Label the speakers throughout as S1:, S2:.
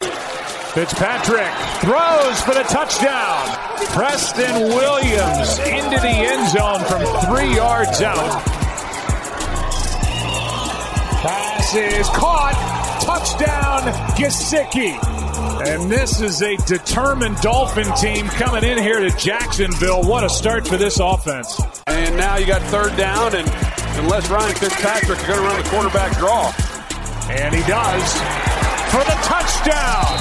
S1: Fitzpatrick throws for the touchdown. Preston Williams into the end zone from three yards out. Pass is caught. Touchdown, Gesicki. And this is a determined Dolphin team coming in here to Jacksonville. What a start for this offense.
S2: And now you got third down, and unless Ryan Fitzpatrick is going to run the quarterback draw.
S1: And he does for the touchdown.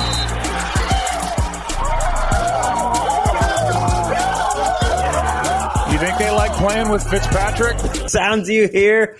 S1: You think they like playing with Fitzpatrick?
S3: Sounds you hear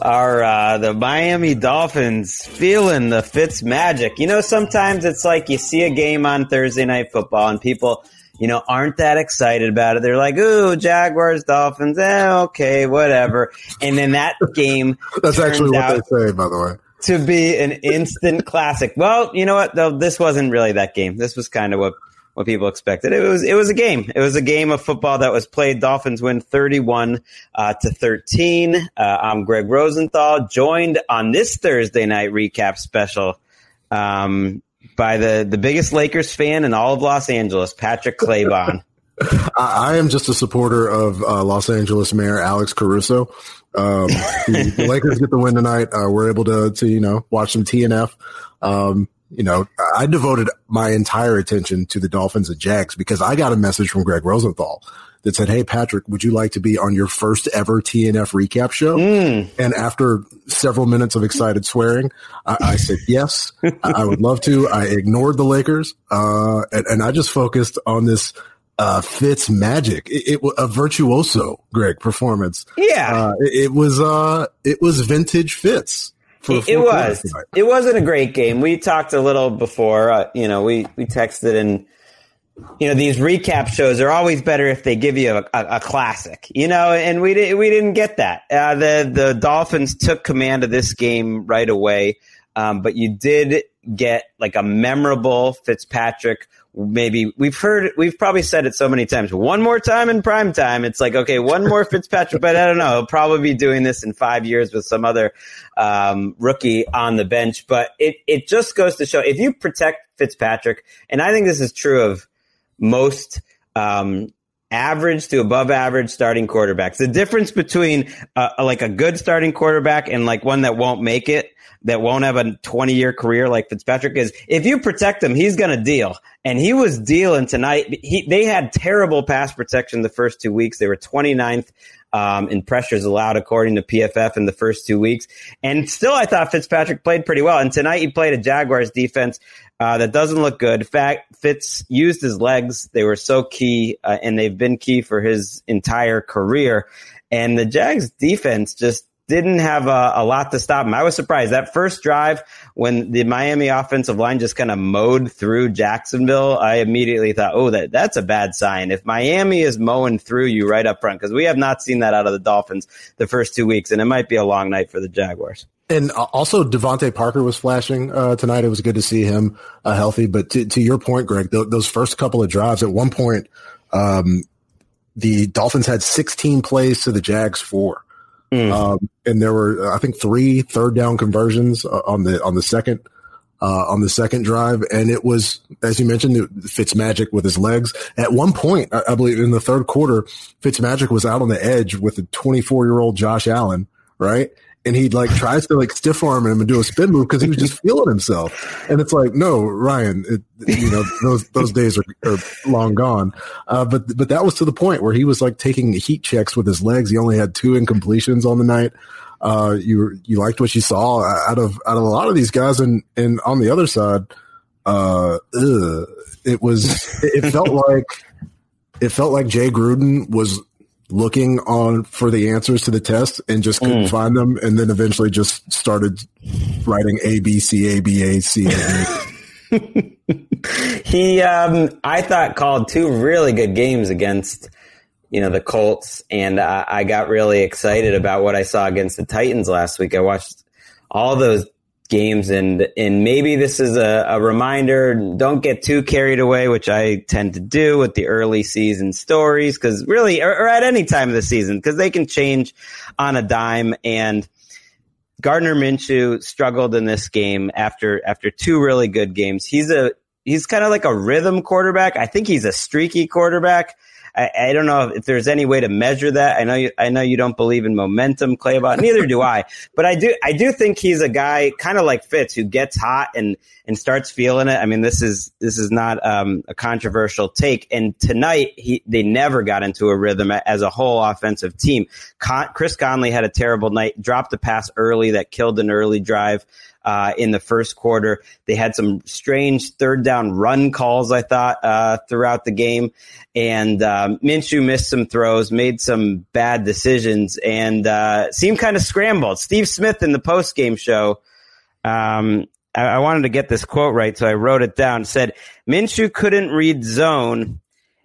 S3: are uh, the Miami Dolphins feeling the Fitz magic. You know, sometimes it's like you see a game on Thursday night football and people, you know, aren't that excited about it. They're like, ooh, Jaguars, Dolphins, eh, okay, whatever. And then that game
S4: That's actually what
S3: out-
S4: they say, by the way.
S3: To be an instant classic. Well, you know what? Though this wasn't really that game. This was kind of what what people expected. It was it was a game. It was a game of football that was played. Dolphins win thirty one uh, to thirteen. Uh, I'm Greg Rosenthal, joined on this Thursday night recap special um, by the the biggest Lakers fan in all of Los Angeles, Patrick Claybon.
S4: I, am just a supporter of uh, Los Angeles Mayor Alex Caruso. Um, the, the Lakers get the win tonight. Uh, we're able to, to, you know, watch some TNF. Um, you know, I devoted my entire attention to the Dolphins and Jags because I got a message from Greg Rosenthal that said, Hey, Patrick, would you like to be on your first ever TNF recap show? And after several minutes of excited swearing, I, I said, yes, I, I would love to. I ignored the Lakers, uh, and, and I just focused on this, uh, Fitz magic. It, was a virtuoso, Greg, performance.
S3: Yeah.
S4: Uh, it, it was, uh, it was vintage Fitz. For
S3: It, it was.
S4: Tonight.
S3: It wasn't a great game. We talked a little before. Uh, you know, we we texted and you know these recap shows are always better if they give you a, a, a classic. You know, and we didn't we didn't get that. Uh, the the Dolphins took command of this game right away, um, but you did get like a memorable Fitzpatrick. Maybe we've heard we've probably said it so many times. One more time in prime time, it's like okay, one more Fitzpatrick, but I don't know. He'll probably be doing this in five years with some other um, rookie on the bench. But it it just goes to show if you protect Fitzpatrick, and I think this is true of most um, average to above average starting quarterbacks. The difference between uh, like a good starting quarterback and like one that won't make it, that won't have a 20 year career like Fitzpatrick is if you protect him, he's going to deal. And he was dealing tonight. He, they had terrible pass protection the first two weeks. They were 29th um, in pressures allowed according to PFF in the first two weeks. And still, I thought Fitzpatrick played pretty well. And tonight he played a Jaguars defense uh, that doesn't look good. Fact, Fitz used his legs. They were so key, uh, and they've been key for his entire career. And the Jags defense just didn't have a, a lot to stop him. I was surprised that first drive when the Miami offensive line just kind of mowed through Jacksonville. I immediately thought, oh, that that's a bad sign. If Miami is mowing through you right up front, because we have not seen that out of the Dolphins the first two weeks, and it might be a long night for the Jaguars.
S4: And also, DeVante Parker was flashing uh, tonight. It was good to see him uh, healthy. But to, to your point, Greg, th- those first couple of drives, at one point, um, the Dolphins had 16 plays to the Jags four. Mm. Um, and there were, I think, three third down conversions uh, on the on the second uh, on the second drive, and it was, as you mentioned, Fitzmagic with his legs. At one point, I, I believe in the third quarter, Fitzmagic was out on the edge with a 24 year old Josh Allen, right? And he like tries to like stiff arm him and do a spin move because he was just feeling himself. And it's like, no, Ryan, it, you know, those those days are, are long gone. Uh, but but that was to the point where he was like taking heat checks with his legs. He only had two incompletions on the night uh, you you liked what you saw out of out of a lot of these guys, and and on the other side, uh, ugh, it was it felt like it felt like Jay Gruden was looking on for the answers to the test and just couldn't mm. find them, and then eventually just started writing A B C A B A C A.
S3: he, um, I thought, called two really good games against you know, the Colts. And I, I got really excited about what I saw against the Titans last week. I watched all those games and and maybe this is a, a, reminder don't get too carried away which i tend to do with the early season stories because really or, or, at any time of the season because they can change on a dime and gardner minshew struggled in this game after after two really good games. He's a he's kind of like a rhythm quarterback. I think he's a streaky quarterback I, I, don't know if there's any way to measure that. I know you, I know you don't believe in momentum, Claybon. Neither do I. But I do, I do think he's a guy kind of like Fitz who gets hot and, and starts feeling it. I mean, this is, this is not, um, a controversial take. And tonight he, they never got into a rhythm as a whole offensive team. Con- Chris Conley had a terrible night, dropped the pass early that killed an early drive uh, in the first quarter. They had some strange third down run calls, I thought, uh, throughout the game. And um, Minshew missed some throws, made some bad decisions, and uh, seemed kind of scrambled. Steve Smith in the post game show. Um, I, I wanted to get this quote right, so I wrote it down. Said Minshew couldn't read zone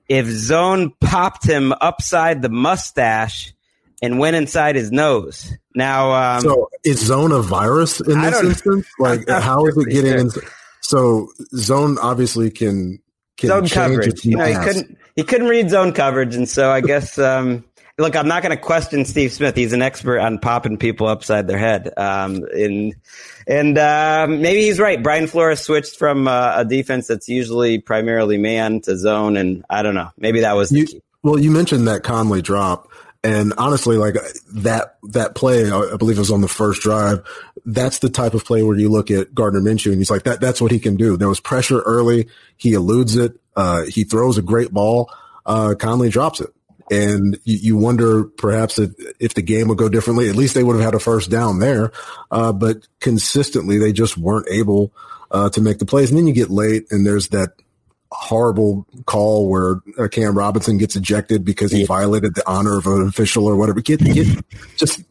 S3: if zone popped him upside the mustache and went inside his nose. Now, um,
S4: so is zone a virus in this instance? Like, how is it getting sure. in? So zone obviously can, can
S3: zone coverage. You know, he couldn't he couldn't read zone coverage, and so I guess. Um, look, I'm not going to question Steve Smith. He's an expert on popping people upside their head. Um, and and uh, maybe he's right. Brian Flores switched from uh, a defense that's usually primarily man to zone, and I don't know. Maybe that was
S4: you, Well, you mentioned that Conley drop. And honestly, like that, that play, I believe it was on the first drive. That's the type of play where you look at Gardner Minshew and he's like, that, that's what he can do. There was pressure early. He eludes it. Uh, he throws a great ball. Uh, Conley drops it. And you, you wonder perhaps if, if the game would go differently. At least they would have had a first down there. Uh, but consistently, they just weren't able, uh, to make the plays. And then you get late and there's that, horrible call where uh, Cam Robinson gets ejected because he yeah. violated the honor of an official or whatever. Get, get just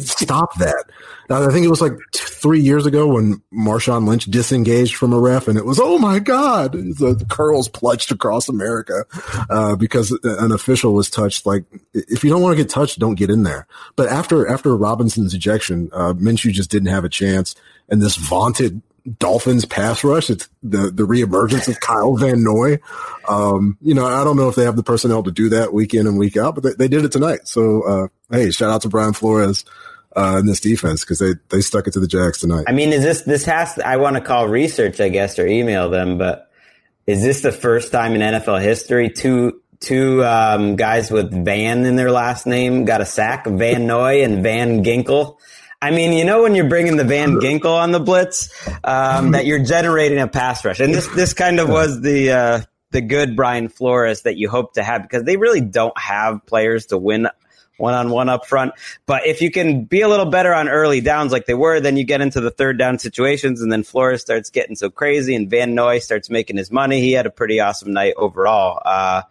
S4: stop that. Now, I think it was like t- three years ago when Marshawn Lynch disengaged from a ref, and it was oh my god, the curls plunged across America uh, because an official was touched. Like if you don't want to get touched, don't get in there. But after after Robinson's ejection, uh, Minshew just didn't have a chance, and this vaunted Dolphins pass rush. It's the the reemergence of Kyle Van Noy. Um, you know, I don't know if they have the personnel to do that week in and week out, but they, they did it tonight. So, uh, hey, shout out to Brian Flores. Uh, in this defense because they, they stuck it to the Jags tonight.
S3: I mean, is this this has I want to call research, I guess, or email them, but is this the first time in NFL history two two um, guys with Van in their last name got a sack, Van Noy and Van Ginkel? I mean, you know, when you're bringing the Van Ginkel on the blitz, um, that you're generating a pass rush, and this this kind of was the uh, the good Brian Flores that you hope to have because they really don't have players to win one on one up front. But if you can be a little better on early downs like they were, then you get into the third down situations, and then Flores starts getting so crazy, and Van Noy starts making his money. He had a pretty awesome night overall. Uh,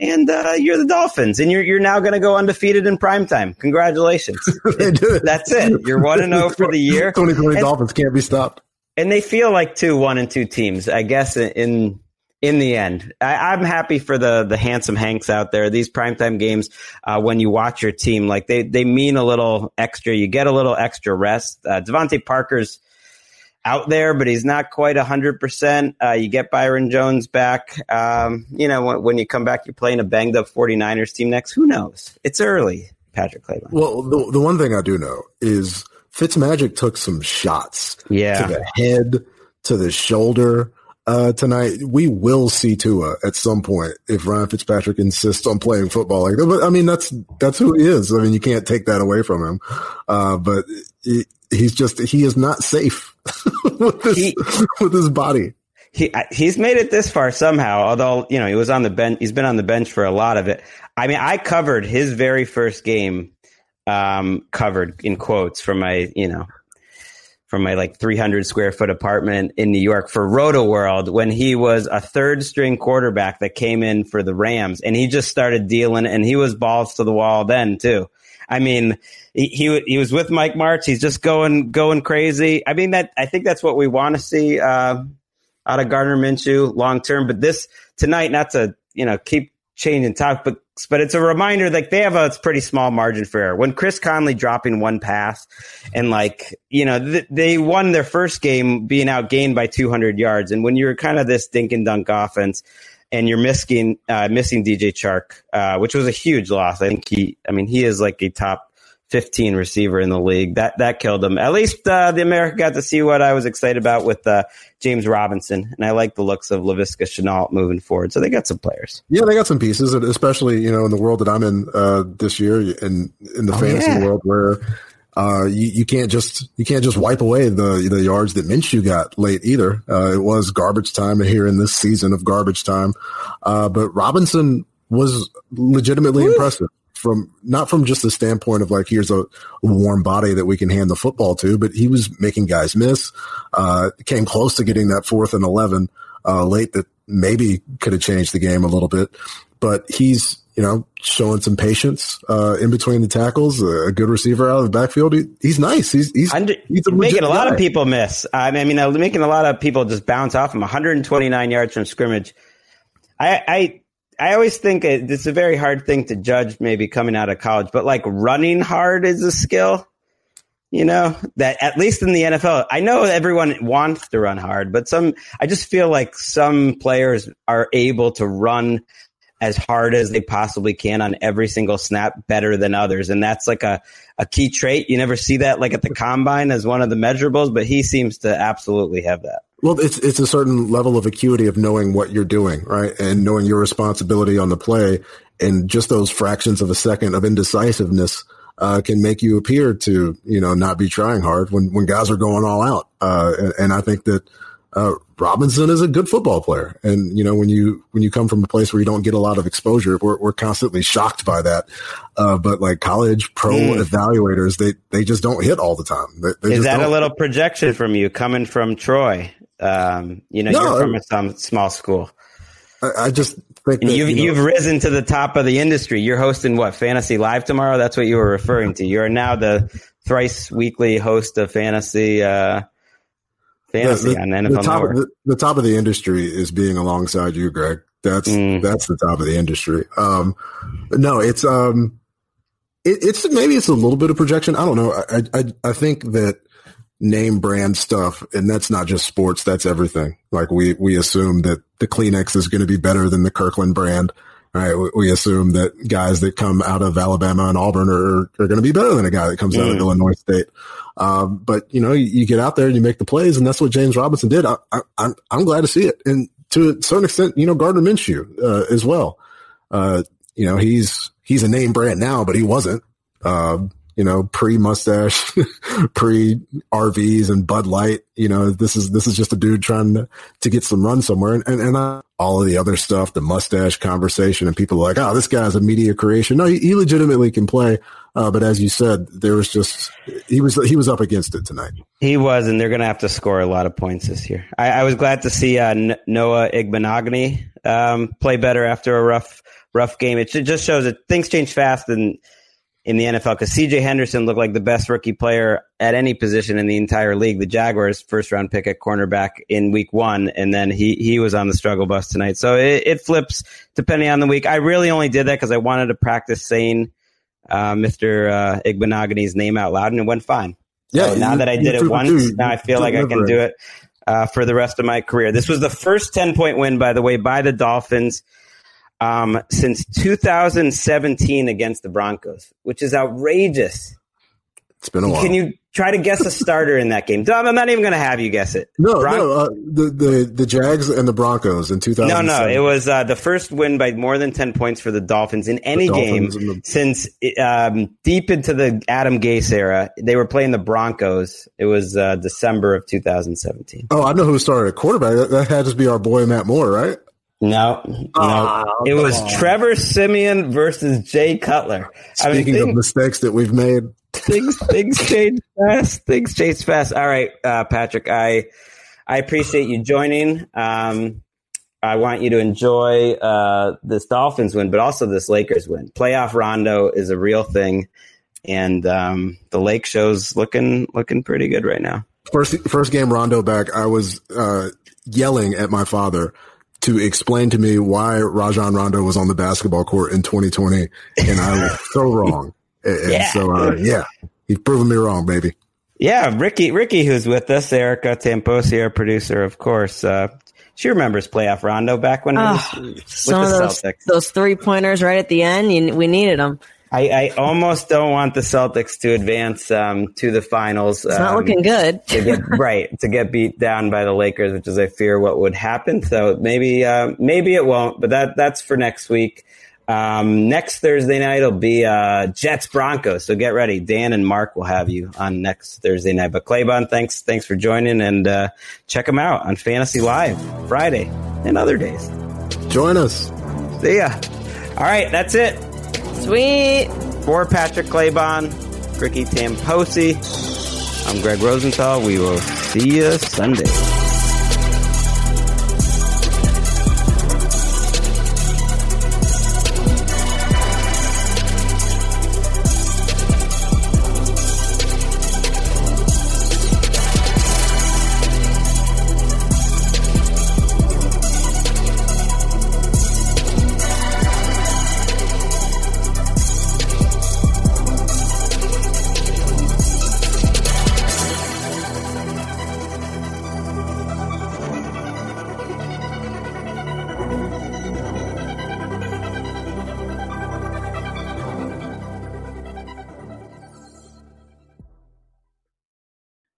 S3: and uh, you're the Dolphins, and you're you're now going to go undefeated in prime time. Congratulations! That's it. You're one and zero oh for the year.
S4: 2020 Dolphins can't be stopped.
S3: And they feel like two one and two teams, I guess. In in the end. I, am happy for the the handsome Hanks out there. These primetime games, uh, when you watch your team, like they they mean a little extra. You get a little extra rest. Uh, DeVante Parker's out there, but he's not quite hundred uh, percent. You get Byron Jones back. Um, you know, when, when, you come back, you're playing a banged up 49ers team next. Who knows? It's early, Patrick Claybon.
S4: Well, the, the one thing I do know is Fitzmagic took some shots
S3: yeah.
S4: to the head, to the shoulder uh, tonight. We will see Tua at some point if Ryan Fitzpatrick insists on playing football like that. But I mean, that's that's who he is. I mean, you can't take that away from him. Uh, but he's just he is not safe with this he, with his body.
S3: He he's made it this far somehow. Although you know he was on the bench, he's been on the bench for a lot of it. I mean, I covered his very first game, um, covered in quotes from my you know from my like 300 square foot apartment in New York for Rotoworld when he was a third string quarterback that came in for the Rams and he just started dealing and he was balls to the wall then too. I mean, he, he, he was with Mike Martz. He's just going, going crazy. I mean, that, I think that's what we want to see, uh, out of Gardner Minshew long term. But this tonight, not to, you know, keep changing but but it's a reminder like they have a pretty small margin for error. When Chris Conley dropping one pass and like, you know, th- they won their first game being outgained by 200 yards. And when you're kind of this dink and dunk offense and you're missing, uh, missing DJ Chark, uh, which was a huge loss. I think he, I mean, he is like a top 15 receiver in the league. That that killed him. At least uh, the America got to see what I was excited about with uh, James Robinson, and I like the looks of Laviska Shenault moving forward. So they got some players.
S4: Yeah, they got some pieces, especially you know in the world that I'm in uh, this year, and in the oh, fantasy yeah. world where. Uh, you, you can't just you can't just wipe away the the yards that Minshew got late either. Uh, it was garbage time here in this season of garbage time, uh, but Robinson was legitimately impressive from not from just the standpoint of like here's a warm body that we can hand the football to, but he was making guys miss. Uh, came close to getting that fourth and eleven uh, late that maybe could have changed the game a little bit. But he's you know showing some patience uh, in between the tackles. A good receiver out of the backfield. He, he's nice. He's he's,
S3: Under, he's a making a lot guy. of people miss. I mean, uh, making a lot of people just bounce off him. 129 yards from scrimmage. I, I I always think it's a very hard thing to judge maybe coming out of college, but like running hard is a skill, you know, that at least in the NFL, I know everyone wants to run hard, but some, I just feel like some players are able to run as hard as they possibly can on every single snap better than others. And that's like a, a key trait. You never see that like at the combine as one of the measurables, but he seems to absolutely have that.
S4: Well, it's it's a certain level of acuity of knowing what you're doing, right, and knowing your responsibility on the play, and just those fractions of a second of indecisiveness uh, can make you appear to you know not be trying hard when when guys are going all out. Uh, and, and, I think that uh, Robinson is a good football player, and you know when you when you come from a place where you don't get a lot of exposure, we're we're constantly shocked by that. Uh, but like college pro mm. evaluators, they they just don't hit all the time. They,
S3: they
S4: is
S3: that
S4: don't.
S3: a little projection from you coming from Troy? Um, you know, no, you're from a some small school.
S4: I, I just think that,
S3: you've
S4: you know,
S3: you've risen to the top of the industry. You're hosting what Fantasy Live tomorrow. That's what you were referring to. You're now the thrice weekly host of Fantasy. Uh, fantasy the,
S4: the,
S3: on NFL
S4: the top,
S3: Network.
S4: The, the, top of the industry is being alongside you, Greg. That's mm. that's the top of the industry. Um, no, it's um, it, it's maybe it's a little bit of projection. I don't know. I I, I think that name brand stuff, and that's not just sports. That's everything. Like we we assume that the Kleenex is going to be better than the Kirkland brand. Right. We, we assume that guys that come out of Alabama and Auburn are, are going to be better than a guy that comes mm. out of mm. Illinois State. Um, but you know, you, you, get out there and you make the plays, and that's what James Robinson did. I, I, I'm I'm glad to see it, and to a certain extent, you know, Gardner Minshew uh, as well. Uh, you know, he's he's a name brand now, but he wasn't. Uh, you know, pre mustache, pre RVs and Bud Light. You know, this is this is just a dude trying to, to get some run somewhere, and and, and uh, all of the other stuff, the mustache conversation, and people like, oh, this guy's a media creation. No, he, he legitimately can play. Uh, but as you said, there was just he was he was up against it tonight.
S3: He was, and they're going to have to score a lot of points this year. I, I was glad to see uh, Noah Igbinoghene um, play better after a rough rough game. It just shows that things change fast, and in the NFL because CJ Henderson looked like the best rookie player at any position in the entire league. The Jaguars first round pick at cornerback in week one, and then he he was on the struggle bus tonight. So it, it flips depending on the week. I really only did that because I wanted to practice saying uh, Mr. Uh, Igbinoghene's name out loud, and it went fine.
S4: Yeah,
S3: So now
S4: you-
S3: that I did it once,
S4: dude,
S3: now I feel like I can do it uh, for the rest of my career. This was the first 10 point win, by the way, by the Dolphins um, since 2017 against the Broncos, which is outrageous.
S4: It's been a while.
S3: Can you try to guess a starter in that game? Dom, I'm not even going to have you guess it.
S4: no,
S3: Bron-
S4: no, uh, the, the the Jags and the Broncos in 2000.
S3: No, no, it was uh, the first win by more than 10 points for the Dolphins in any game
S4: Dolphins and the-
S3: since um, deep into the Adam Gase era. They were playing the Broncos. It was uh, December of 2017.
S4: Oh, I know who started at quarterback. That, that had to be our boy Matt Moore, right?
S3: No, no.
S4: Ah,
S3: it was
S4: on.
S3: Trevor Siemian versus Jay Cutler. I mean,
S4: Speaking of mistakes that we've made,
S3: things, things change fast. Things change fast. All right, uh, Patrick, I I appreciate you joining. Um, I want you to enjoy uh, this Dolphins win, but also this Lakers win. Playoff Rondo is a real thing, and um, the Lake show's looking looking pretty good right now.
S4: first first game Rondo back, I was uh, yelling at my father to explain to me why Rajon Rondo was on the basketball court in 2020, and I was so wrong. And, and
S3: Yeah.
S4: so, uh, yeah, he's proven me wrong, baby.
S3: Yeah, Ricky, Ricky, who's with us, Erica Tamposi, our producer, of course. Uh, she remembers playoff Rondo back when it was
S5: Oh,
S3: with
S5: some
S3: the
S5: of those
S3: Celtics.
S5: those three pointers right at the end. You, we needed them.
S3: I, I almost don't want the Celtics to advance um, to the finals.
S5: It's not
S3: um,
S5: looking good.
S3: to get right to get beat down by the Lakers, which is I fear what would happen. So maybe uh, maybe it won't, but that that's for next week. Um, next Thursday night will be uh, Jets Broncos. So get ready. Dan and Mark will have you on next Thursday night. But Claybon, thanks thanks for joining and uh, check them out on Fantasy Live Friday and other days.
S4: Join us.
S3: See ya. All right, that's it.
S5: Sweet.
S3: For Patrick Claybon, Ricky Tamposi, I'm Greg Rosenthal. We will see you Sunday.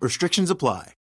S6: Restrictions apply.